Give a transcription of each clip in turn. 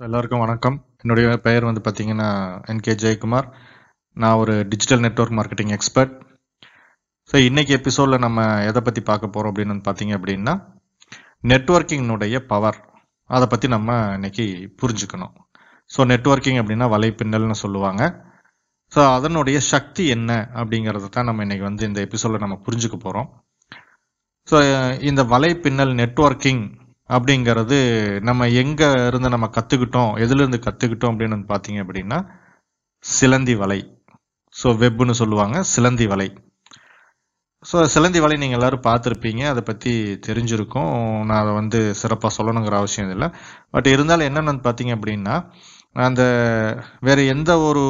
So எல்லாருக்கும் வணக்கம். என்னுடைய பெயர் வந்து பார்த்தீங்கன்னா என்கே ஜெயக்குமார். நான் ஒரு digital network marketing expert so இன்னைக்கு எபிசோடில் நம்ம எதை பற்றி பார்க்க போகிறோம் அப்படின்னு பார்த்தீங்க அப்படின்னா நெட்வொர்க்கிங்கினுடைய பவர் அதை பற்றி நம்ம இன்னைக்கு புரிஞ்சுக்கணும். ஸோ நெட்வொர்க்கிங் அப்படின்னா வலைப்பின்னல்னு சொல்லுவாங்க. ஸோ அதனுடைய சக்தி என்ன அப்படிங்கிறத தான் நம்ம இன்னைக்கு வந்து இந்த எபிசோடில் நம்ம புரிஞ்சுக்க போகிறோம் ஸோ இந்த வலைப்பின்னல் நெட்வொர்க்கிங் அப்படிங்கிறது நம்ம எங்க இருந்து நம்ம கத்துக்கிட்டோம் எதுல இருந்து கத்துக்கிட்டோம் அப்படின்னு பாத்தீங்க அப்படின்னா சிலந்தி வலை. ஸோ வெப்னு சொல்லுவாங்க சிலந்தி வலை. ஸோ சிலந்தி வலை நீங்கள் எல்லாரும் பார்த்துருப்பீங்க அதை பற்றி தெரிஞ்சிருக்கும். நான் அதை வந்து சிறப்பாக சொல்லணுங்கிற அவசியம் இல்லை. பட் இருந்தாலும் என்னென்னு பார்த்தீங்க அப்படின்னா அந்த வேற எந்த ஒரு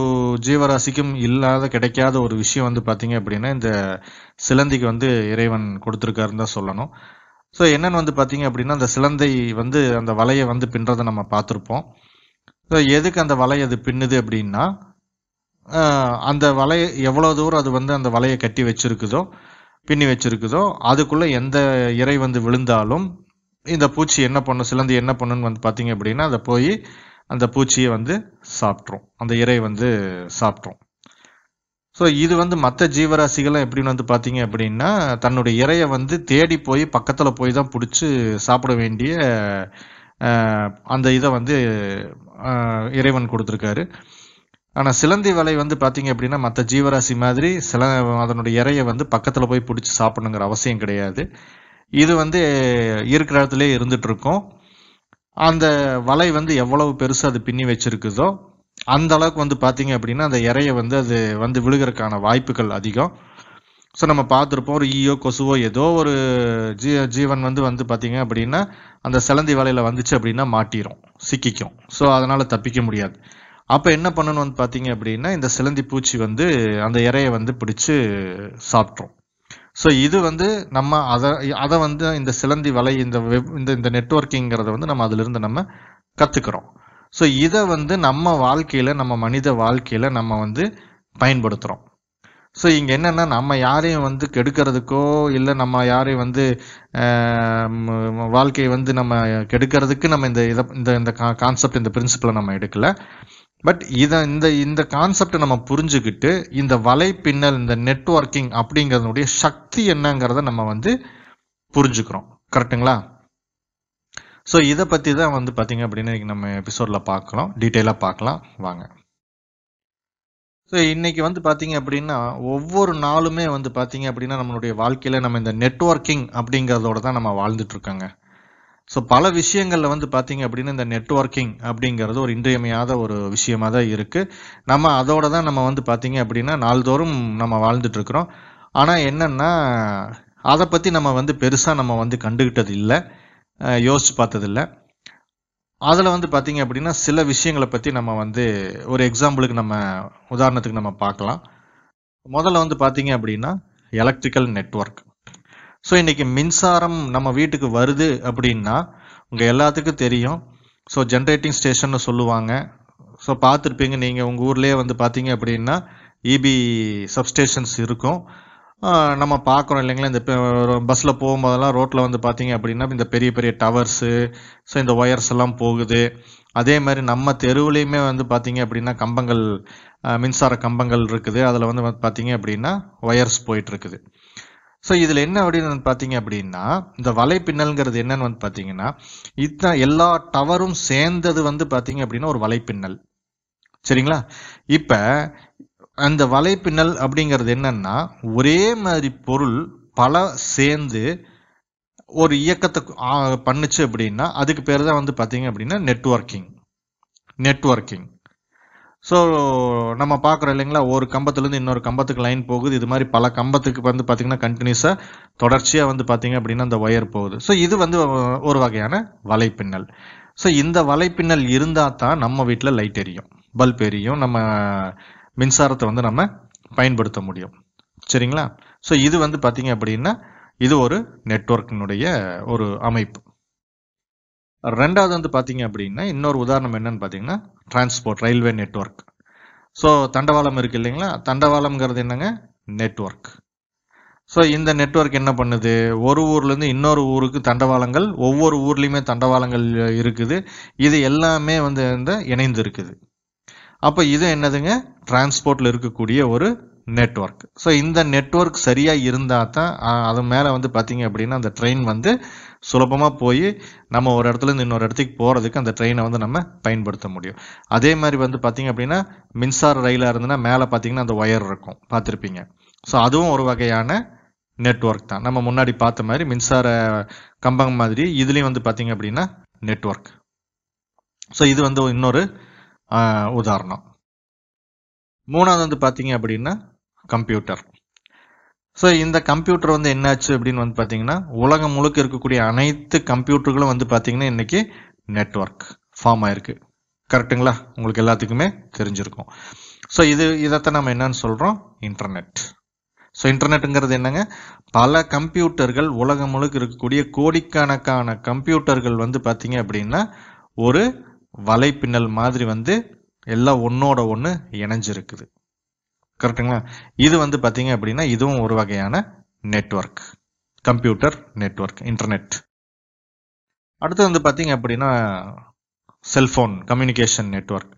ஜீவராசிக்கும் இல்லாத கிடைக்காத ஒரு விஷயம் வந்து பார்த்தீங்க அப்படின்னா இந்த சிலந்திக்கு வந்து இறைவன் கொடுத்துருக்காருன்னு தான் சொல்லணும். ஸோ என்னன்னு வந்து பார்த்தீங்க அப்படின்னா அந்த சிலந்தை வந்து அந்த வலையை வந்து பின்றதை நம்ம பார்த்துருப்போம். ஸோ எதுக்கு அந்த வலை அது பின்னுது அப்படின்னா அந்த வலை எவ்வளோ தூரம் அது வந்து அந்த வலையை கட்டி வச்சிருக்குதோ பின்னி வச்சிருக்குதோ அதுக்குள்ளே எந்த இறை வந்து விழுந்தாலும் இந்த பூச்சி என்ன பண்ணும் சிலந்தி என்ன பண்ணுன்னு வந்து பார்த்தீங்க அப்படின்னா அதை போய் அந்த பூச்சியை வந்து சாப்பிட்ரும். அந்த இறை வந்து சாப்பிட்ரும். ஸோ இது வந்து மற்ற ஜீவராசிகள்லாம் எப்படின்னு வந்து பார்த்தீங்க அப்படின்னா தன்னுடைய இரையை வந்து தேடி போய் பக்கத்தில் போய் தான் பிடிச்சி சாப்பிட வேண்டிய அந்த இதை வந்து இறைவன் கொடுத்துருக்காரு. ஆனால் சிலந்தி வலை வந்து பார்த்தீங்க அப்படின்னா மற்ற ஜீவராசி மாதிரி சில அதனுடைய இறையை வந்து பக்கத்தில் போய் பிடிச்சி சாப்பிடணுங்கிற அவசியம் கிடையாது. இது வந்து இருக்கிற இடத்துல இருந்துட்டு இருக்கும். அந்த வலை வந்து எவ்வளவு பெருசு அது பின்னி வச்சிருக்குதோ அந்த அளவுக்கு வந்து பார்த்தீங்க அப்படின்னா அந்த இறைய வந்து அது வந்து விழுகிறதுக்கான வாய்ப்புகள் அதிகம். ஸோ நம்ம பார்த்துருப்போம் ஒரு ஈயோ கொசுவோ ஏதோ ஒரு ஜீ ஜீவன் வந்து வந்து பார்த்தீங்க அப்படின்னா அந்த சிலந்தி வலையில் வந்துச்சு அப்படின்னா மாட்டிரும் சிக்கிக்கும். ஸோ அதனால் தப்பிக்க முடியாது. அப்போ என்ன பண்ணணும் வந்து பார்த்தீங்க அப்படின்னா இந்த சிலந்தி பூச்சி வந்து அந்த இறையை வந்து பிடிச்சி சாப்பிட்ரும். ஸோ இது வந்து நம்ம அதை அதை வந்து இந்த சிலந்தி வலை இந்த வெப் இந்த இந்த நெட்ஒர்க்கிங்கிறத வந்து நம்ம அதிலிருந்து நம்ம கற்றுக்குறோம் ஸோ இதை வந்து நம்ம வாழ்க்கையில் நம்ம மனித வாழ்க்கையில் நம்ம வந்து பயன்படுத்துகிறோம் ஸோ இங்கே என்னன்னா நம்ம யாரையும் வந்து கெடுக்கிறதுக்கோ இல்லை நம்ம யாரையும் வந்து வாழ்க்கையை வந்து நம்ம கெடுக்கிறதுக்கு நம்ம இந்த இதை இந்த இந்த கான்செப்ட் இந்த பிரின்சிபலை நம்ம எடுக்கல. பட் இதை இந்த இந்த கான்செப்டை நம்ம புரிஞ்சுக்கிட்டு இந்த வலைப்பின்னல் இந்த நெட்வொர்க்கிங் அப்படிங்கிறதுனுடைய சக்தி என்னங்கிறத நம்ம வந்து புரிஞ்சுக்கிறோம். கரெக்ட்டுங்களா ஸோ இதை பற்றி தான் வந்து பார்த்தீங்க அப்படின்னா நம்ம எபிசோடில் பார்க்கலாம். டீட்டெயிலாக பார்க்கலாம். வாங்க. ஸோ இன்னைக்கு வந்து பார்த்தீங்க அப்படின்னா ஒவ்வொரு நாளுமே வந்து பார்த்தீங்க அப்படின்னா நம்மளுடைய வாழ்க்கையில் நம்ம இந்த நெட்வொர்க்கிங் அப்படிங்கிறதோட தான் நம்ம வாழ்ந்துட்டுருக்கோங்க ஸோ பல விஷயங்களில் வந்து பார்த்தீங்க அப்படின்னா இந்த நெட்வொர்க்கிங் அப்படிங்கிறது ஒரு இன்றியமையாத ஒரு விஷயமாக தான் இருக்குது நம்ம அதோட தான் நம்ம வந்து பார்த்தீங்க அப்படின்னா நாள்தோறும் நம்ம வாழ்ந்துட்டுருக்குறோம் ஆனால் என்னென்னா அதை பற்றி நம்ம வந்து பெருசாக நம்ம வந்து கண்டுகிட்டது இல்லை. யோசிச்சு பார்த்ததில்ல. அதில் வந்து பார்த்தீங்க அப்படின்னா சில விஷயங்களை பற்றி நம்ம வந்து ஒரு எக்ஸாம்பிளுக்கு நம்ம உதாரணத்துக்கு நம்ம பார்க்கலாம். முதல்ல வந்து பார்த்தீங்க அப்படின்னா எலக்ட்ரிக்கல் நெட்வொர்க் ஸோ இன்றைக்கி மின்சாரம் நம்ம வீட்டுக்கு வருது அப்படின்னா உங்கள் எல்லாத்துக்கும் தெரியும். ஸோ ஜென்ரேட்டிங் ஸ்டேஷன்னு சொல்லுவாங்க. ஸோ பார்த்துருப்பீங்க. நீங்கள் உங்கள் ஊர்லேயே வந்து பார்த்தீங்க அப்படின்னா இபி சப்ஸ்டேஷன்ஸ் இருக்கும். நம்ம பார்க்குறோம் இல்லைங்களா? இந்த பஸ்ஸில் போகும்போதெல்லாம் ரோட்டில் வந்து பார்த்தீங்க அப்படின்னா இந்த பெரிய பெரிய டவர்ஸு ஸோ இந்த ஒயர்ஸ் எல்லாம் போகுது. அதே மாதிரி நம்ம தெருவுலேயுமே வந்து பார்த்தீங்க அப்படின்னா கம்பங்கள் மின்சார கம்பங்கள் இருக்குது. அதில் வந்து பார்த்தீங்க அப்படின்னா ஒயர்ஸ் போயிட்டுருக்குது. ஸோ இதில் என்ன அப்படின்னு பார்த்தீங்க அப்படின்னா இந்த வலைப்பின்னல்ங்கிறது என்னன்னு வந்து பார்த்தீங்கன்னா இத்தனை எல்லா டவரும் சேர்ந்தது வந்து பார்த்தீங்க அப்படின்னா ஒரு வலைப்பின்னல். சரிங்களா? இப்போ அந்த வலைப்பின்னல் அப்படிங்கிறது என்னன்னா ஒரே மாதிரி பொருள் பல சேர்ந்து ஒரு இயக்கத்தை பண்ணுச்சு அப்படின்னா அதுக்கு பேர் தான் வந்து பார்த்தீங்க அப்படின்னா நெட்வொர்க்கிங் நெட்வொர்க்கிங் ஸோ நம்ம பார்க்குறோம் இல்லைங்களா ஒரு கம்பத்துலேருந்து இன்னொரு கம்பத்துக்கு லைன் போகுது. இது மாதிரி பல கம்பத்துக்கு வந்து பார்த்திங்கன்னா கண்டினியூஸாக தொடர்ச்சியாக வந்து பார்த்தீங்க அப்படின்னா அந்த ஒயர் போகுது. ஸோ இது வந்து ஒரு வகையான வலைப்பின்னல். ஸோ இந்த வலைப்பின்னல் இருந்தால் தான் நம்ம வீட்டில் லைட் எரியும். பல்ப் எரியும். நம்ம மின்சாரத்தை வந்து நம்ம பயன்படுத்த முடியும். சரிங்களா? ஸோ இது வந்து பார்த்தீங்க அப்படின்னா இது ஒரு நெட்வொர்க்கினுடைய ஒரு அமைப்பு. ரெண்டாவது வந்து பார்த்தீங்க அப்படின்னா இன்னொரு உதாரணம் என்னன்னு பார்த்தீங்கன்னா டிரான்ஸ்போர்ட் ரயில்வே நெட்வொர்க். ஸோ தண்டவாளம் இருக்கு இல்லைங்களா? தண்டவாளம்ங்கிறது என்னங்க? நெட்ஒர்க் ஸோ இந்த நெட்ஒர்க் என்ன பண்ணுது? ஒரு ஊர்லேருந்து இன்னொரு ஊருக்கு தண்டவாளங்கள் ஒவ்வொரு ஊர்லேயுமே தண்டவாளங்கள் இருக்குது. இது எல்லாமே வந்து இந்த இணைந்து இருக்குது அப்போ இது என்னதுங்க? டிரான்ஸ்போர்ட்டில் இருக்கக்கூடிய ஒரு நெட்ஒர்க் ஸோ இந்த நெட்ஒர்க் சரியாக இருந்தால் தான் அது மேலே வந்து பார்த்தீங்க அப்படின்னா அந்த ட்ரெயின் வந்து சுலபமாக போய் நம்ம ஒரு இடத்துல இருந்து இன்னொரு இடத்துக்கு போகிறதுக்கு அந்த ட்ரெயினை வந்து நம்ம பயன்படுத்த முடியும். அதே மாதிரி வந்து பார்த்தீங்க அப்படின்னா மின்சார ரயிலாக இருந்ததுன்னா மேலே பார்த்தீங்கன்னா அந்த ஒயர் இருக்கும். பார்த்துருப்பீங்க ஸோ அதுவும் ஒரு வகையான நெட்ஒர்க் தான். நம்ம முன்னாடி பார்த்த மாதிரி மின்சார கம்பம் மாதிரி இதுலேயும் வந்து பார்த்தீங்க அப்படின்னா நெட்வொர்க் ஸோ இது வந்து இன்னொரு உதாரணம். மூணாவது வந்து பார்த்தீங்க அப்படின்னா கம்ப்யூட்டர் ஸோ இந்த கம்ப்யூட்டர் வந்து என்னாச்சு அப்படின்னு வந்து பார்த்தீங்கன்னா உலகம் முழுக்க இருக்கக்கூடிய அனைத்து கம்ப்யூட்டர்களும் வந்து பார்த்தீங்கன்னா இன்னைக்கு நெட்வொர்க் ஃபார்ம் ஆயிருக்கு. கரெக்ட்டுங்களா உங்களுக்கு எல்லாத்துக்குமே தெரிஞ்சிருக்கும். ஸோ இது இதைத்தான் நம்ம என்னன்னு சொல்கிறோம் இன்டர்நெட் ஸோ இன்டர்நெட்டுங்கிறது என்னங்க? பல கம்ப்யூட்டர்கள் உலகம் முழுக்க இருக்கக்கூடிய கோடிக்கணக்கான கம்ப்யூட்டர்கள் வந்து பார்த்தீங்க அப்படின்னா ஒரு வலைப்பின்னல் மாதிரி வந்து எல்லாம் ஒன்னோட ஒன்று இணைஞ்சிருக்குது. கரெக்ட்டுங்களா இது வந்து பார்த்தீங்க அப்படின்னா இதுவும் ஒரு வகையான நெட்வொர்க். Computer network internet. அடுத்து வந்து பார்த்தீங்க அப்படின்னா செல்ஃபோன் கம்யூனிகேஷன் நெட்வொர்க்.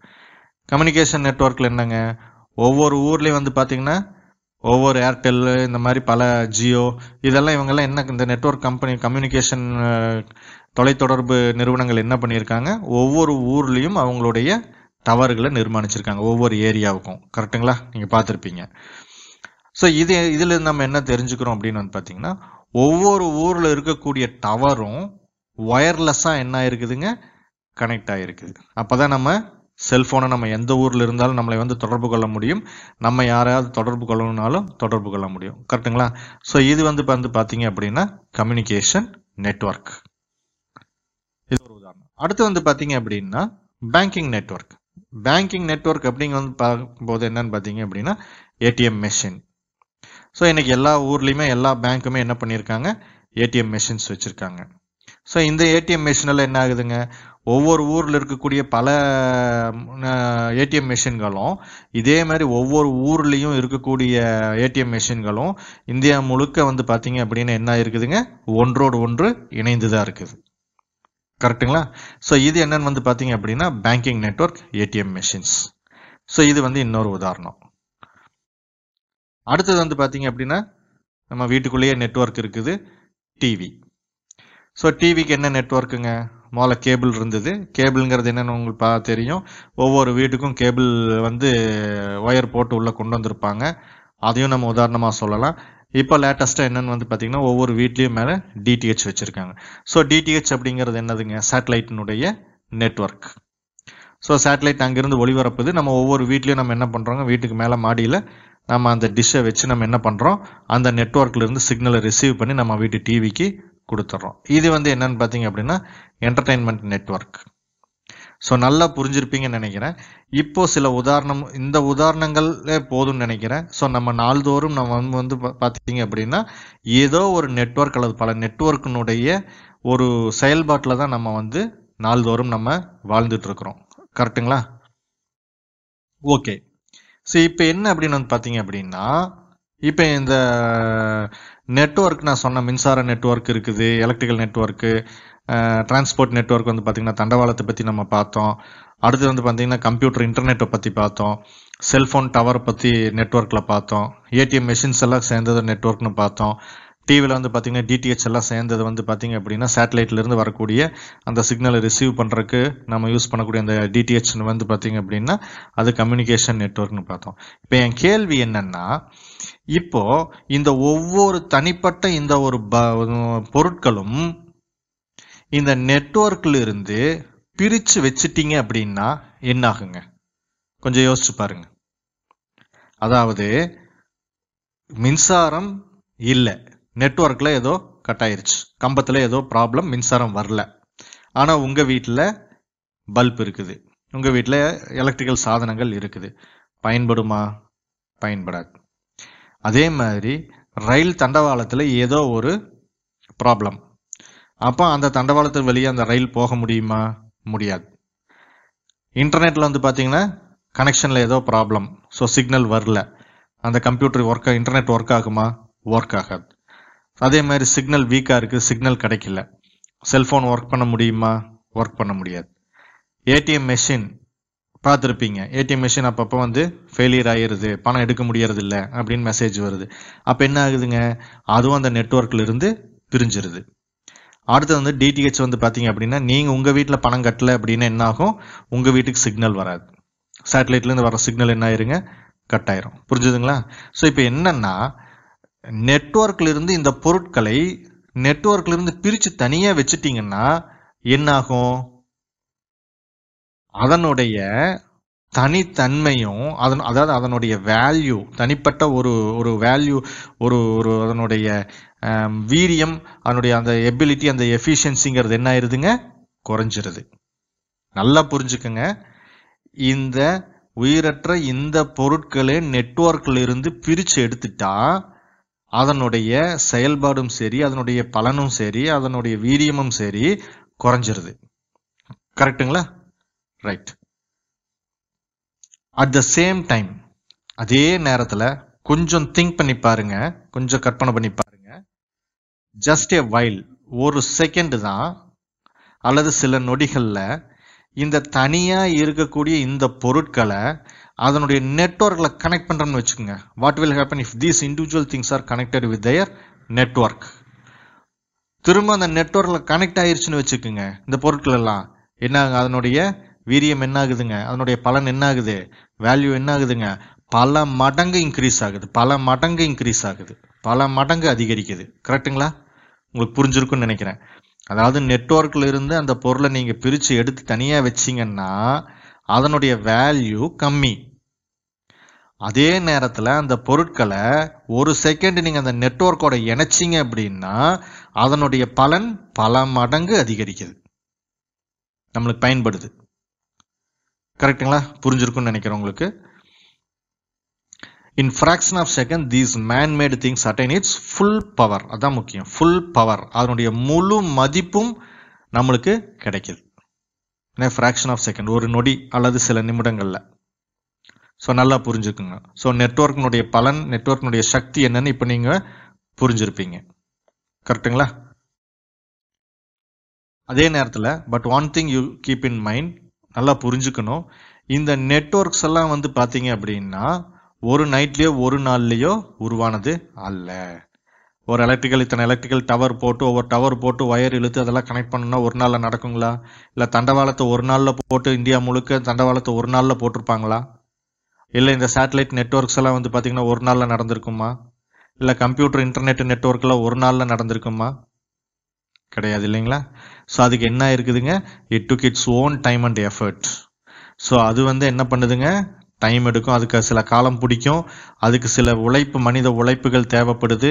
கம்யூனிகேஷன் நெட்வொர்க்கில் என்னங்க? ஒவ்வொரு ஊர்லேயும் வந்து பார்த்தீங்கன்னா ஒவ்வொரு ஏர்டெல் இந்த மாதிரி பல ஜியோ இதெல்லாம் இவங்கெல்லாம் என்ன இந்த நெட்ஒர்க் கம்பெனி கம்யூனிகேஷன் தொலைத்தொடர்பு நிறுவனங்கள் என்ன பண்ணியிருக்காங்க? ஒவ்வொரு ஊர்லேயும் அவங்களுடைய டவர்களை நிர்மாணிச்சிருக்காங்க ஒவ்வொரு ஏரியாவுக்கும். கரெக்ட்டுங்களா? நீங்கள் பார்த்துருப்பீங்க. ஸோ இது இதில் நம்ம என்ன தெரிஞ்சுக்கிறோம் அப்படின்னு வந்து பார்த்தீங்கன்னா ஒவ்வொரு ஊரில் இருக்கக்கூடிய டவரும் ஒயர்லெஸ்ஸாக என்ன ஆயிருக்குதுங்க? கனெக்ட் ஆகிருக்குது அப்போ தான் நம்ம செல்ஃபோனை நம்ம எந்த ஊரில் இருந்தாலும் நம்மளை வந்து தொடர்பு கொள்ள முடியும். நம்ம யாரையாவது தொடர்பு கொள்ளணும்னாலும் தொடர்பு கொள்ள முடியும். கரெக்ட்டுங்களா? ஸோ இது வந்து வந்து பார்த்தீங்க அப்படின்னா கம்யூனிகேஷன் நெட்வொர்க். அடுத்து வந்து பார்த்தீங்க அப்படின்னா பேங்கிங் நெட்வொர்க் பேங்கிங் நெட்வொர்க் அப்படிங்க வந்து பார்க்கும்போது என்னன்னு பார்த்தீங்க அப்படின்னா ஏடிஎம் மெஷின் ஸோ இன்னைக்கு எல்லா ஊர்லேயுமே எல்லா பேங்க்குமே என்ன பண்ணியிருக்காங்க? ஏடிஎம் மெஷின்ஸ் வச்சுருக்காங்க. ஸோ இந்த ஏடிஎம் மெஷினில் என்ன ஆகுதுங்க? ஒவ்வொரு ஊரில் இருக்கக்கூடிய பல ஏடிஎம் மெஷின்களும் இதே மாதிரி ஒவ்வொரு ஊர்லேயும் இருக்கக்கூடிய ஏடிஎம் மெஷின்களும் இந்தியா முழுக்க வந்து பார்த்தீங்க அப்படின்னா என்ன இருக்குதுங்க ஒன்றோடு ஒன்று இணைந்து தான் இருக்குது. கரெக்ட்டுங்களா ஸோ இது என்னன்னு வந்து பார்த்தீங்க அப்படின்னா banking network ATM machines so இது வந்து இன்னொரு உதாரணம். அடுத்தது வந்து பார்த்தீங்க அப்படின்னா நம்ம வீட்டுக்குள்ளேயே நெட்வொர்க் இருக்குது டிவி ஸோ டிவிக்கு என்ன நெட்வொர்க்குங்க முதல்ல கேபிள் இருந்தது. கேபிள்ங்கிறது என்னென்னு உங்களுக்கு பா தெரியும். ஒவ்வொரு வீட்டுக்கும் கேபிள் வந்து ஒயர் போட்டு உள்ளே கொண்டு வந்திருப்பாங்க. அதையும் நம்ம உதாரணமாக சொல்லலாம். இப்போ லேட்டஸ்ட்டாக என்னன்னு வந்து பார்த்தீங்கன்னா ஒவ்வொரு வீட்லேயும் மேலே டிடிஹெச் வச்சுருக்காங்க. ஸோ டிடிஹெச் அப்படிங்கிறது என்னதுங்க? சேட்டலைட்டினுடைய நெட்வொர்க் ஸோ சேட்டலைட் அங்கேருந்து ஒளிபரப்புது. நம்ம ஒவ்வொரு வீட்லேயும் நம்ம என்ன பண்ணுறோங்க வீட்டுக்கு மேலே மாடியில் நம்ம அந்த டிஷ்ஷை வச்சு நம்ம என்ன பண்ணுறோம் அந்த நெட்ஒர்க்ல இருந்து சிக்னலை ரிசீவ் பண்ணி நம்ம வீட்டு டிவிக்கு கொடுத்துட்றோம் இது வந்து என்னன்னு பார்த்தீங்க அப்படின்னா என்டர்டைன்மெண்ட் நெட்வொர்க் ஸோ நல்லா புரிஞ்சிருப்பீங்கன்னு நினைக்கிறேன். இப்போ சில உதாரணம் இந்த உதாரணங்களே போதும்னு நினைக்கிறேன். ஸோ நம்ம நாள்தோறும் நம்ம வந்து பார்த்தீங்க அப்படின்னா ஏதோ ஒரு நெட்வொர்க் அல்லது பல நெட்வொர்க்கினுடைய ஒரு செயல்பாட்டில் தான் நம்ம வந்து நாள்தோறும் நம்ம வாழ்ந்துட்டு இருக்கிறோம். கரெக்ட்டுங்களா? ஓகே. ஸோ இப்போ என்ன அப்படின்னு வந்து பார்த்தீங்க அப்படின்னா இப்போ இந்த நெட்வொர்க் நான் சொன்ன மின்சார நெட்வொர்க் இருக்குது எலக்ட்ரிக்கல் நெட்வொர்க்கு டிரான்ஸ்போர்ட் நெட்வொர்க் வந்து பார்த்தீங்கன்னா தண்டவாளத்தை பற்றி நம்ம பார்த்தோம். அடுத்து வந்து பார்த்தீங்கன்னா கம்ப்யூட்டர் இன்டர்நெட்டை பற்றி பார்த்தோம். செல்ஃபோன் டவர் பற்றி நெட்வொர்க்கில் பார்த்தோம். ஏடிஎம் மெஷின்ஸ் எல்லாம் சேர்ந்தது நெட்வொர்க்னு பார்த்தோம். டிவியில் வந்து பார்த்தீங்கன்னா டிடிஹெச் எல்லாம் சேர்ந்தது வந்து பார்த்தீங்க அப்படின்னா சேட்டலைட்லேருந்து வரக்கூடிய அந்த சிக்னலை ரிசீவ் பண்ணுறதுக்கு நம்ம யூஸ் பண்ணக்கூடிய அந்த டிடிஹெச் வந்து பார்த்தீங்க அப்படின்னா அது கம்யூனிகேஷன் நெட்வொர்க்னு பார்த்தோம். இப்போ என் கேள்வி என்னென்னா இப்போது இந்த ஒவ்வொரு தனிப்பட்ட இந்த ஒரு ப- பொருட்களும் இந்த நெட்வொர்க்ல இருந்து பிரிச்சு வச்சிட்டீங்க அப்படின்னா என்ன ஆகுங்க கொஞ்சம் யோசிச்சு பாருங்க. அதாவது மின்சாரம் இல்லை. நெட்ஒர்க்கில் ஏதோ கட் ஆயிருச்சு கம்பத்துல ஏதோ ப்ராப்ளம் மின்சாரம் வரல. ஆனா உங்க வீட்டில் பல்ப் இருக்குது. உங்க வீட்டில் எலக்ட்ரிக்கல் சாதனங்கள் இருக்குது. பயன்படுமா? பயன்படாது. அதே மாதிரி ரயில் தண்டவாளத்தில் ஏதோ ஒரு ப்ராப்ளம் அப்போ அந்த தண்டவாளத்து வெளியே அந்த ரயில் போக முடியுமா? முடியாது. இன்டர்நெட்டில் வந்து பார்த்தீங்கன்னா கனெக்ஷனில் ஏதோ ப்ராப்ளம் ஸோ சிக்னல் வரல. அந்த கம்ப்யூட்டர் ஒர்க் இன்டர்நெட் ஒர்க் ஆகுமா? ஒர்க் ஆகாது. அதே மாதிரி சிக்னல் வீக்காக இருக்குது சிக்னல் கிடைக்கல. செல்ஃபோன் ஒர்க் பண்ண முடியுமா? ஒர்க் பண்ண முடியாது. ஏடிஎம் மெஷின் பார்த்துருப்பீங்க. ஏடிஎம் மிஷின் அப்பப்போ வந்து ஃபெயிலியர் ஆகிருது பணம் எடுக்க முடியறது இல்லை அப்படின்னு மெசேஜ் வருது. அப்போ என்ன ஆகுதுங்க? அதுவும் அந்த நெட்ஒர்க்கில் இருந்து பிரிஞ்சிருது. அடுத்தது வந்து டிடிஹெச் வந்து பார்த்தீங்க அப்படின்னா நீங்கள் உங்கள் வீட்டில் பணம் கட்டலை அப்படின்னா என்ன ஆகும் உங்கள் வீட்டுக்கு சிக்னல் வராது. சேட்டலைட்லேருந்து வர சிக்னல் என்ன ஆயிருங்க? கட் ஆயிரும். புரிஞ்சுதுங்களா? ஸோ இப்போ என்னன்னா நெட்ஒர்க்லேருந்து இந்த பொருட்களை நெட்ஒர்க்லேருந்து பிரித்து தனியாக வச்சுட்டீங்கன்னா என்ன ஆகும் அதனுடைய தனித்தன்மையும் அதன் அதாவது அதனுடைய வேல்யூ தனிப்பட்ட ஒரு ஒரு வேல்யூ ஒரு ஒரு அதனுடைய வீரியம் அதனுடைய அந்த எபிலிட்டி அந்த எஃபிஷியன்சிங்கிறது என்ன ஆயிருதுங்க? குறைஞ்சிருது. நல்லா புரிஞ்சுக்கங்க. இந்த உயிரற்ற இந்த பொருட்களை நெட்வொர்க்ல இருந்து பிரிச்சு எடுத்துட்டா அதனுடைய செயல்பாடும் சரி அதனுடைய பலனும் சரி அதனுடைய வீரியமும் சரி குறைஞ்சிருது. கரெக்ட்டுங்களா? Right at the same time அதே நேரத்துல கொஞ்சம் திங்க் பண்ணி பாருங்க. கொஞ்சம் கற்பனை பண்ணி பாருங்க. ஜஸ்ட் எ வைல் ஒரு செகண்ட் தான் அல்லது சில நொடிகளில் இந்த தனியாக இருக்கக்கூடிய இந்த பொருட்களை அதனுடைய நெட்ஒர்க்கில் கனெக்ட் பண்ணுறோம்னு வச்சுக்கோங்க. What will happen if these individual things are connected with their network திரும்ப அந்த நெட்ஒர்க்கில் கனெக்ட் ஆயிருச்சுன்னு வச்சுக்கோங்க இந்த பொருட்கள் எல்லாம் என்ன அதனுடைய வீரியம் என்ன ஆகுதுங்க அதனுடைய பலன் என்ன ஆகுது வேல்யூ என்ன ஆகுதுங்க பல மடங்கு இன்க்ரீஸ் ஆகுது. பல மடங்கு இன்க்ரீஸ் ஆகுது. பல மடங்கு அதிகரிக்குது. கரெக்ட்டுங்களா உங்களுக்கு புரிஞ்சிருக்கும்னு நினைக்கிறேன். அதாவது நெட்ஒர்க்ல இருந்து அந்த பொருளை நீங்க பிரிச்சு எடுத்து தனியா வச்சீங்கன்னா அதனுடைய வேல்யூ கம்மி. அதே நேரத்தில் அந்த பொருட்களை ஒரு செகண்ட் நீங்கள் அந்த நெட்ஒர்க்கோட இணைச்சிங்க அப்படின்னா அதனுடைய பலன் பல மடங்கு அதிகரிக்குது. நம்மளுக்கு பயன்படுது. கரெக்ட்டுங்களா புரிஞ்சிருக்கும்னு நினைக்கிறேன் உங்களுக்கு. In fraction of second these manmade things attain it's full power அதான் முக்கியம். ஃபுல் பவர் அதனுடைய முழு மதிப்பும் நம்மளுக்கு கிடைக்கிது. ஏன்னா ஃப்ராக்ஷன் ஆஃப் செகண்ட் ஒரு நொடி அல்லது சில நிமிடங்களில். ஸோ நல்லா புரிஞ்சுக்குங்க. ஸோ நெட்ஒர்க்கினுடைய பலன் நெட்ஒர்க்கினுடைய சக்தி என்னன்னு இப்போ நீங்கள் புரிஞ்சிருப்பீங்க. கரெக்ட்டுங்களா? அதே நேரத்தில் but one thing you keep in mind நல்லா புரிஞ்சுக்கணும். இந்த நெட்ஒர்க்ஸ் எல்லாம் வந்து பார்த்தீங்க அப்படின்னா ஒரு நைட்லேயோ ஒரு நாள்லேயோ உருவானது அல்ல. ஒரு எலக்ட்ரிக்கல் இத்தனை எலக்ட்ரிக்கல் டவர் போட்டு ஒவ்வொரு டவர் போட்டு ஒயர் இழுத்து அதெல்லாம் கனெக்ட் பண்ணணும்னா ஒரு நாளில் நடக்குங்களா? இல்லை தண்டவாளத்தை ஒரு நாளில் போட்டு இந்தியா முழுக்க தண்டவாளத்தை ஒரு நாளில் போட்டிருப்பாங்களா? இல்லை இந்த சேட்டலைட் நெட்ஒர்க்ஸ் எல்லாம் வந்து பார்த்தீங்கன்னா ஒரு நாளில் நடந்திருக்குமா? இல்லை கம்ப்யூட்டர் இன்டர்நெட் நெட்ஒர்க்கெல்லாம் ஒரு நாளில் நடந்திருக்குமா? கிடையாது இல்லைங்களா? ஸோ அதுக்கு என்ன இருக்குதுங்க? It took its own time and effort so அது வந்து என்ன பண்ணுதுங்க? டைம் எடுக்கும். அதுக்கு சில காலம் பிடிக்கும். அதுக்கு சில உழைப்பு மனித உழைப்புகள் தேவைப்படுது.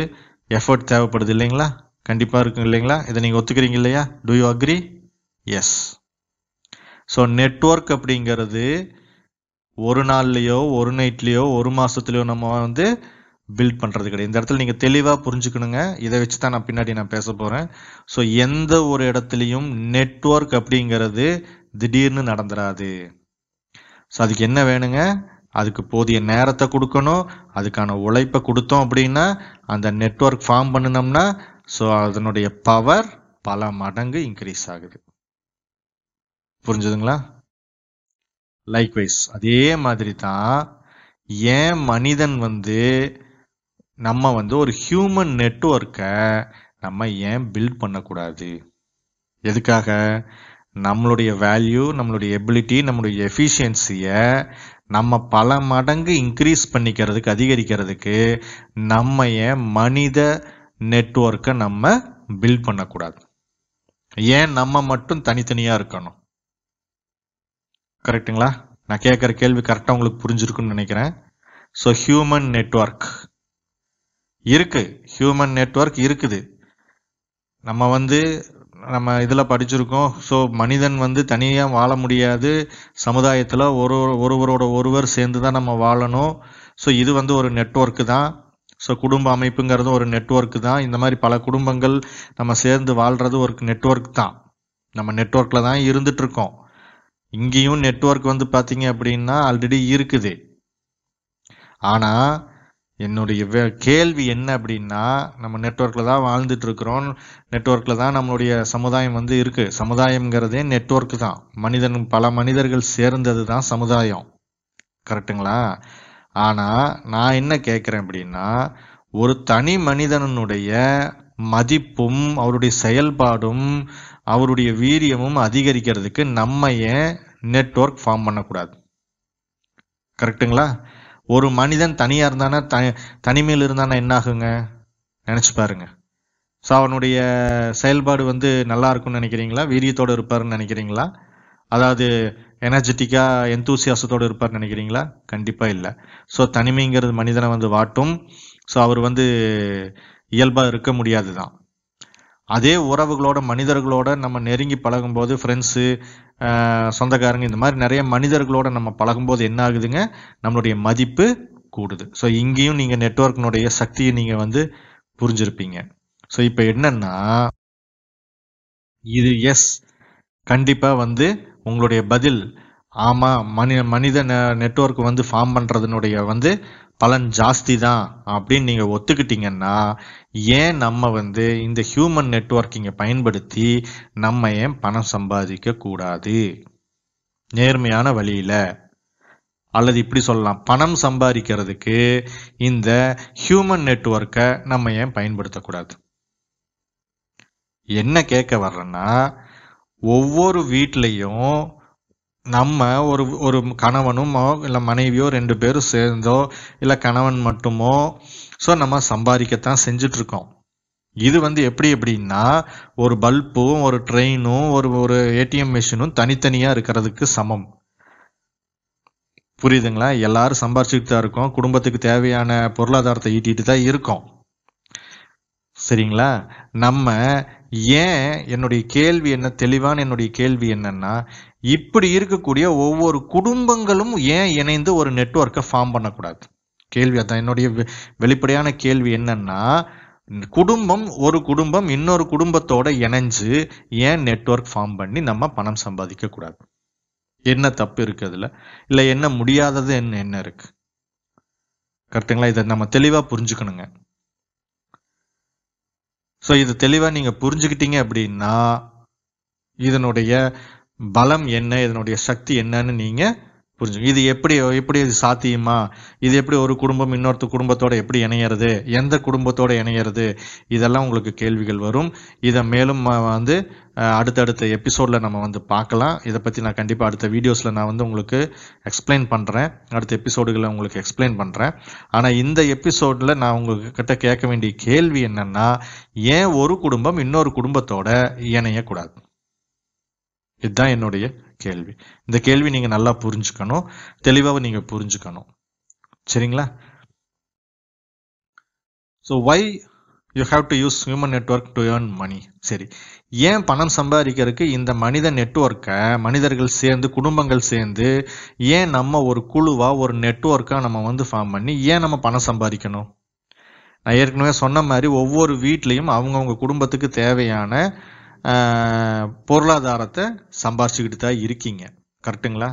எஃபர்ட் தேவைப்படுது இல்லைங்களா? கண்டிப்பாக இருக்கும் இல்லைங்களா? இதை நீங்கள் ஒத்துக்கிறீங்க இல்லையா? Do you agree yes so network அப்படிங்கிறது ஒரு நாள்லையோ ஒரு நைட்லேயோ ஒரு மாதத்துலையோ நம்ம வந்து பில்ட் பண்ணுறது கிடையாது. இந்த இடத்துல நீங்கள் தெளிவாக புரிஞ்சுக்கணுங்க. இதை வச்சு தான் நான் பின்னாடி நான் பேச போகிறேன் ஸோ எந்த ஒரு இடத்துலையும் நெட்ஒர்க் அப்படிங்கிறது திடீர்னு நடந்துடாது ஸோ அதுக்கு என்ன வேணுங்க? அதுக்கு போதிய நேரத்தை கொடுக்கணும். அதுக்கான உழைப்பை கொடுத்தோம் அப்படின்னா அந்த நெட்வொர்க் ஃபார்ம் பண்ணினோம்னா ஸோ அதனுடைய பவர் பல மடங்கு இன்க்ரீஸ் ஆகுது. புரிஞ்சுதுங்களா? லைக்வைஸ் அதே மாதிரி தான் ஏன் மனிதன் வந்து நம்ம வந்து ஒரு ஹியூமன் நெட்வொர்க்கை நம்ம ஏன் பில்ட் பண்ணக்கூடாது? எதுக்காக? நம்மளுடைய வேல்யூ நம்மளுடைய எபிலிட்டி நம்மளுடைய எஃபிஷியன்சியை நம்ம பல மடங்கு இன்க்ரீஸ் பண்ணிக்கிறதுக்கு அதிகரிக்கிறதுக்கு நம்ம ஏன் மனித நெட்வொர்க்கை நம்ம பில்ட் பண்ணக்கூடாது. ஏன் நம்ம மட்டும் தனித்தனியாக இருக்கணும்? கரெக்ட்டுங்களா நான் கேட்குற கேள்வி கரெக்டாக உங்களுக்கு புரிஞ்சிருக்குன்னு நினைக்கிறேன். ஸோ ஹியூமன் நெட்வொர்க் இருக்கு. ஹியூமன் நெட்வொர்க் இருக்குது. நம்ம வந்து நம்ம இதில் படிச்சிருக்கோம். ஸோ மனிதன் வந்து தனியாக வாழ முடியாது. சமுதாயத்தில் ஒரு ஒருவரோட ஒருவர் சேர்ந்து தான் நம்ம வாழணும். ஸோ இது வந்து ஒரு நெட்ஒர்க்கு தான். ஸோ குடும்ப அமைப்புங்கிறதும் ஒரு நெட்ஒர்க்கு தான். இந்த மாதிரி பல குடும்பங்கள் நம்ம சேர்ந்து வாழ்கிறது ஒரு நெட்ஒர்க் தான். நம்ம நெட்ஒர்க்கில் தான் இருந்துகிட்ருக்கோம் இங்கேயும் நெட்ஒர்க் வந்து பார்த்தீங்க அப்படின்னா ஆல்ரெடி இருக்குது. ஆனால் என்னுடைய வே- கேள்வி என்ன அப்படின்னா நம்ம நெட்ஒர்க்கில் தான் வாழ்ந்துட்டு இருக்கிறோம். நெட்ஒர்க்கில் தான் நம்மளுடைய சமுதாயம் வந்து இருக்கு. சமுதாயங்கிறதே நெட்வொர்க் தான். மனிதன் பல மனிதர்கள் சேர்ந்தது தான் சமுதாயம். கரெக்ட்டுங்களா ஆனால் நான் என்ன கேட்குறேன் அப்படின்னா ஒரு தனி மனிதனுடைய மதிப்பும் அவருடைய செயல்பாடும் அவருடைய வீரியமும் அதிகரிக்கிறதுக்கு நம்ம ஏன் நெட்ஒர்க் ஃபார்ம் பண்ணக்கூடாது? கரெக்ட்டுங்களா ஒரு மனிதன் தனியா இருந்தானா த தனிமையில் இருந்தானா என்ன ஆகுங்க நினைச்சு பாருங்க. ஸோ அவனுடைய செயல்பாடு வந்து நல்லா இருக்கும்னு நினைக்கிறீங்களா? வீரியத்தோடு இருப்பாருன்னு நினைக்கிறீங்களா? அதாவது எனர்ஜெட்டிக்காக எந்தூசியாசத்தோடு இருப்பார்னு நினைக்கிறீங்களா? கண்டிப்பாக இல்லை. ஸோ தனிமைங்கிறது மனிதனை வந்து வாட்டும். ஸோ அவர் வந்து இயல்பாக இருக்க முடியாது தான் அதே உறவுகளோட மனிதர்களோட நம்ம நெருங்கி பழகும்போது ஃப்ரெண்ட்ஸு சொந்தக்காரங்க இந்த மாதிரி நிறைய மனிதர்களோட நம்ம பழகும்போது என்ன ஆகுதுங்க? நம்மளுடைய மதிப்பு கூடுது. ஸோ இங்கேயும் நீங்கள் நெட்வொர்க்கினுடைய சக்தியை நீங்கள் வந்து புரிஞ்சிருப்பீங்க. ஸோ இப்போ என்னன்னா இது எஸ் கண்டிப்பாக வந்து உங்களுடைய பதில் ஆமாம் மனி மனித நெட்வொர்க் வந்து ஃபார்ம் பண்ணுறதுனுடைய வந்து பலன் ஜாஸ்தி தான் அப்படின்னு நீங்கள் ஒத்துக்கிட்டீங்கன்னா ஏன் நம்ம வந்து இந்த ஹியூமன் நெட்வொர்க்கிங்கை பயன்படுத்தி நம்ம ஏன் பணம் சம்பாதிக்க கூடாது? நேர்மையான வழியில். அல்லது இப்படி சொல்லலாம் பணம் சம்பாதிக்கிறதுக்கு இந்த ஹியூமன் நெட்வொர்க்கை நம்ம ஏன் பயன்படுத்தக்கூடாது என்ன கேட்க வர்றேன்னா ஒவ்வொரு வீட்லேயும் நம்ம ஒரு ஒரு கணவனுமோ இல்லை மனைவியோ ரெண்டு பேரும் சேர்ந்தோ இல்லை கணவன் மட்டுமோ ஸோ நம்ம சம்பாதிக்கத்தான் செஞ்சிட்ருக்கோம். இது வந்து எப்படி எப்படின்னா ஒரு பல்பும் ஒரு ட்ரெயினும் ஒரு ஒரு ஏடிஎம் மிஷினும் தனித்தனியாக இருக்கிறதுக்கு சமம். புரியுதுங்களா? எல்லாரும் சம்பாரிச்சுட்டு தான் இருக்கோம். குடும்பத்துக்கு தேவையான பொருளாதாரத்தை ஈட்டிட்டு தான் இருக்கோம். சரிங்களா? நம்ம ஏன் என்னுடைய கேள்வி என்ன தெளிவான என்னுடைய கேள்வி என்னன்னா இப்படி இருக்கக்கூடிய ஒவ்வொரு குடும்பங்களும் ஏன் இணைந்து ஒரு நெட்ஒர்க்கை ஃபார்ம் பண்ணக்கூடாது? கேள்வி அதான். என்னுடைய வெ- வெளிப்படையான கேள்வி என்னன்னா குடும்பம் ஒரு குடும்பம் இன்னொரு குடும்பத்தோட இணைஞ்சு ஏன் நெட்ஒர்க் ஃபார்ம் பண்ணி நம்ம பணம் சம்பாதிக்க கூடாது? என்ன தப்பு இருக்கு அதுல? இல்லை என்ன முடியாதது என்ன என்ன இருக்கு? கரெக்டுங்களா இதை நம்ம தெளிவாக புரிஞ்சுக்கணுங்க. ஸோ இது தெளிவாக நீங்கள் புரிஞ்சுக்கிட்டீங்க அப்படின்னா இதனுடைய பலம் என்ன இதனுடைய சக்தி என்னன்னு நீங்கள் புரிஞ்சு இது எப்படி எப்படி இது சாத்தியமா? இது எப்படி ஒரு குடும்பம் இன்னொருத்த குடும்பத்தோட எப்படி இணையிறது? எந்த குடும்பத்தோட இணையிறது? இதெல்லாம் உங்களுக்கு கேள்விகள் வரும். இதை மேலும் வந்து அடுத்தடுத்த எபிசோடில் நம்ம வந்து பார்க்கலாம். இதை பற்றி நான் கண்டிப்பாக அடுத்த வீடியோஸில் நான் வந்து உங்களுக்கு எக்ஸ்பிளைன் பண்ணுறேன் அடுத்த எபிசோடுகளை உங்களுக்கு எக்ஸ்பிளைன் பண்ணுறேன் ஆனால் இந்த எபிசோடில் நான் உங்ககிட்ட கேட்க வேண்டிய கேள்வி என்னென்னா ஏன் ஒரு குடும்பம் இன்னொரு குடும்பத்தோட இணையக்கூடாது? இதுதான் என்னுடைய கேள்வி. இந்த கேள்வி நீங்க நல்லா புரிஞ்சுக்கணும். தெளிவாக நீங்க புரிஞ்சுக்கணும். சரிங்களா? So why you have to use human network to earn money சரி. ஏன் பணம் சம்பாதிக்கிறதுக்கு இந்த மனித நெட்வொர்க்கை மனிதர்கள் சேர்ந்து குடும்பங்கள் சேர்ந்து ஏன் நம்ம ஒரு குழுவாக ஒரு நெட்ஒர்க்காக நம்ம வந்து ஃபார்ம் பண்ணி ஏன் நம்ம பணம் சம்பாதிக்கணும்? நான் ஏற்கனவே சொன்ன மாதிரி ஒவ்வொரு வீட்லேயும் அவங்கவுங்க குடும்பத்துக்கு தேவையான பொருளாதாரத்தை சம்பாரிச்சுக்கிட்டு தான் இருக்கீங்க. கரெக்ட்டுங்களா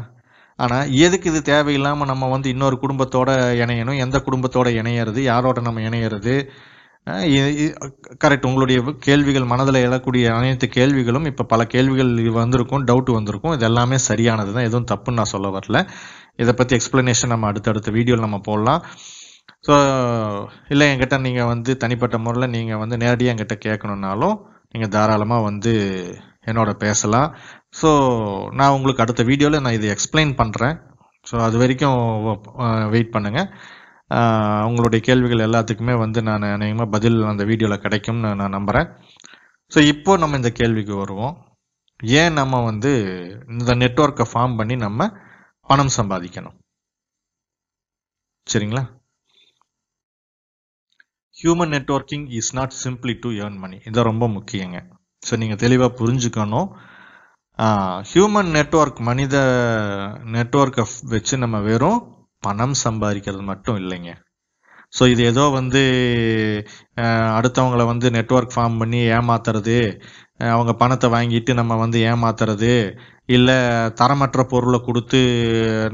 ஆனால் எதுக்கு இது தேவையில்லாமல் நம்ம வந்து இன்னொரு குடும்பத்தோட இணையணும்? எந்த குடும்பத்தோட இணையிறது? யாரோட நம்ம இணையிறது? கரெக்ட். உங்களுடைய கேள்விகள் மனதில் எழக்கூடிய அனைத்து கேள்விகளும் இப்போ பல கேள்விகள் வந்திருக்கும் டவுட் வந்திருக்கும். இது எல்லாமே சரியானது தான் எதுவும் தப்புன்னு நான் சொல்ல வரல. இதை பற்றி எக்ஸ்பிளனேஷன் நம்ம அடுத்தடுத்த வீடியோவில் நம்ம போடலாம். ஸோ இல்லை என்கிட்ட நீங்கள் வந்து தனிப்பட்ட முறையில் நீங்கள் வந்து நேரடியாக என்கிட்ட கேட்கணுன்னாலும் நீங்கள் தாராளமாக வந்து என்னோட பேசலாம். ஸோ நான் உங்களுக்கு அடுத்த வீடியோவில் நான் இதை எக்ஸ்பிளைன் பண்ணுறேன் ஸோ அது வரைக்கும் வெயிட் பண்ணுங்கள் உங்களுடைய கேள்விகள் எல்லாத்துக்குமே வந்து நான் அநேகமாக பதில் அந்த வீடியோவில் கிடைக்கும்னு நான் நம்புகிறேன் ஸோ இப்போ நம்ம இந்த கேள்விக்கு வருவோம். ஏன் நம்ம வந்து இந்த நெட்வொர்க்கை ஃபார்ம் பண்ணி நம்ம பணம் சம்பாதிக்கணும்? சரிங்களா? Human networking is not simply to earn money இதான் ரொம்ப முக்கியங்க. ஸோ நீங்கள் தெளிவாக புரிஞ்சுக்கணும். ஹியூமன் நெட்வொர்க் மனித நெட்ஒர்க்கை வச்சு நம்ம வெறும் பணம் சம்பாதிக்கிறது மட்டும் இல்லைங்க. ஸோ இது ஏதோ வந்து அடுத்தவங்களை வந்து நெட்வொர்க் ஃபார்ம் பண்ணி ஏமாத்துறது அவங்க பணத்தை வாங்கிட்டு நம்ம வந்து ஏமாத்துறது இல்லை தரமற்ற பொருளை கொடுத்து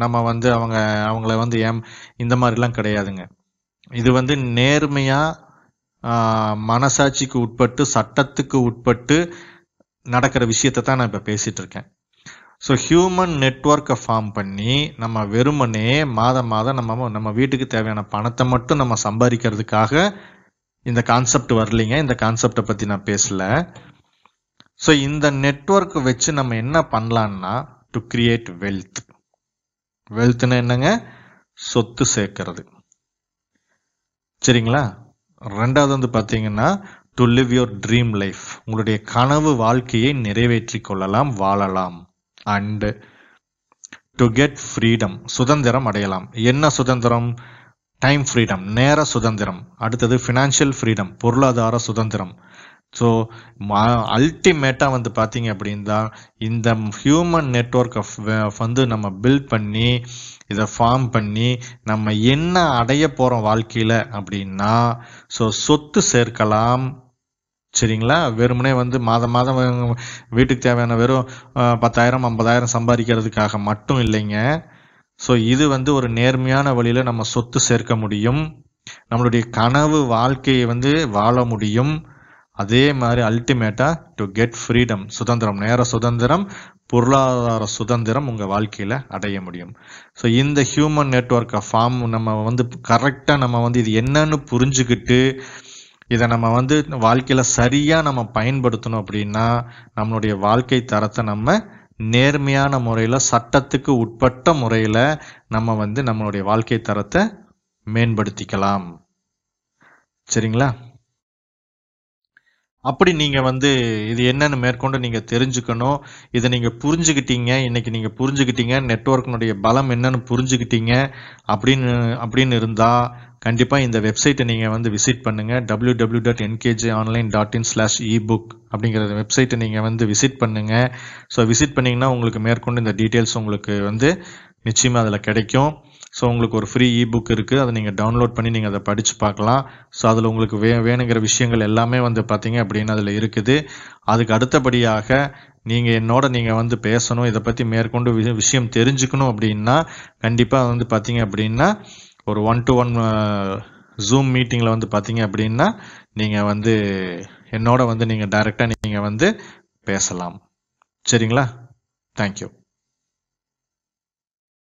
நம்ம வந்து அவங்க அவங்கள வந்து ஏம் இந்த மாதிரிலாம் கிடையாதுங்க. இது வந்து நேர்மையா மனசாட்சிக்கு உட்பட்டு சட்டத்துக்கு உட்பட்டு நடக்கிற விஷயத்தை தான் நான் இப்போ பேசிட்டு இருக்கேன் ஸோ ஹியூமன் நெட்ஒர்க்கை ஃபார்ம் பண்ணி நம்ம வெறுமனே மாதம் மாதம் நம்ம நம்ம வீட்டுக்கு தேவையான பணத்தை மட்டும் நம்ம சம்பாதிக்கிறதுக்காக இந்த கான்செப்ட் வரலைங்க. இந்த கான்செப்டை பற்றி நான் பேசல. ஸோ இந்த நெட்ஒர்க் வச்சு நம்ம என்ன பண்ணலான்னா டு கிரியேட் வெல்த் வெல்த்னா என்னங்க? சொத்து சேர்க்கறது. சரிங்களா? ரெண்டாவது வந்து பார்த்தீங்கன்னா to live your dream life உங்களுடைய கனவு வாழ்க்கையை நிறைவேற்றிக் கொள்ளலாம் வாழலாம். அண்ட் டு கெட் ஃப்ரீடம் சுதந்திரம் அடையலாம். என்ன சுதந்திரம்? டைம் ஃப்ரீடம் நேர சுதந்திரம். அடுத்தது ஃபினான்ஷியல் ஃப்ரீடம் பொருளாதார சுதந்திரம். ஸோ அல்டிமேட்டாக வந்து பார்த்தீங்க அப்படின்னா இந்த ஹியூமன் நெட்ஒர்க் ஆஃப் வந்து நம்ம பில்ட் பண்ணி இதை ஃபார்ம் பண்ணி நம்ம என்ன அடைய போகிறோம் வாழ்க்கையில் அப்படின்னா ஸோ சொத்து சேர்க்கலாம். சரிங்களா? வெறுமனே வந்து மாதம் மாதம் வீட்டுக்கு தேவையான வெறும் பத்தாயிரம் ஐம்பதாயிரம் சம்பாதிக்கிறதுக்காக மட்டும் இல்லைங்க. ஸோ இது வந்து ஒரு நேர்மையான வழியில் நம்ம சொத்து சேர்க்க முடியும். நம்மளுடைய கனவு வாழ்க்கையை வந்து வாழ முடியும். அதே மாதிரி அல்டிமேட்டா டு கெட் ஃப்ரீடம் சுதந்திரம் நேர சுதந்திரம் பொருளாதார சுதந்திரம் உங்கள் வாழ்க்கையில் அடைய முடியும். ஸோ இந்த ஹியூமன் நெட்ஒர்க்கை ஃபார்ம் நம்ம வந்து கரெக்டாக நம்ம வந்து இது என்னன்னு புரிஞ்சுக்கிட்டு இதை நம்ம வந்து வாழ்க்கையில் சரியாக நம்ம பயன்படுத்தணும் அப்படின்னா நம்மளுடைய வாழ்க்கை தரத்தை நம்ம நேர்மையான முறையில் சட்டத்துக்கு உட்பட்ட முறையில் நம்ம வந்து நம்மளுடைய வாழ்க்கை தரத்தை மேம்படுத்திக்கலாம். சரிங்களா? அப்படி நீங்கள் வந்து இது என்னன்னு மேற்கொண்டு நீங்கள் தெரிஞ்சுக்கணும். இதை நீங்கள் புரிஞ்சுக்கிட்டீங்க இன்னைக்கு நீங்கள் புரிஞ்சுக்கிட்டீங்க நெட்ஒர்க்கினுடைய பலம் என்னன்னு புரிஞ்சுக்கிட்டீங்க அப்படின்னு அப்படின்னு இருந்தால் கண்டிப்பாக இந்த வெப்சைட்டை நீங்கள் வந்து விசிட் பண்ணுங்க. W W dot NKG online dot in slash ebook அப்படிங்கிற வெப்சைட்டை நீங்கள் வந்து விசிட் பண்ணுங்கள் ஸோ விசிட் பண்ணிங்கன்னா உங்களுக்கு மேற்கொண்டு இந்த டீட்டெயில்ஸ் உங்களுக்கு வந்து நிச்சயமாக அதில் கிடைக்கும். ஸோ உங்களுக்கு ஒரு ஃப்ரீ இ புக் இருக்குது அதை நீங்கள் டவுன்லோட் பண்ணி நீங்கள் அதை படித்து பார்க்கலாம். ஸோ அதில் உங்களுக்கு வே வேணுங்கிற விஷயங்கள் எல்லாமே வந்து பார்த்தீங்க அப்படின்னு அதில் இருக்குது. அதுக்கு அடுத்தபடியாக நீங்கள் என்னோட நீங்கள் வந்து பேசணும். இதை பற்றி மேற்கொண்டு வி- விஷயம் தெரிஞ்சுக்கணும் அப்படின்னா கண்டிப்பாக வந்து பார்த்தீங்க அப்படின்னா ஒரு ஒன் டு ஒன் ஜூம் மீட்டிங்கில் வந்து பார்த்தீங்க அப்படின்னா நீங்கள் வந்து என்னோட வந்து நீங்கள் டைரெக்டாக நீங்கள் வந்து பேசலாம். சரிங்களா? தேங்க்யூ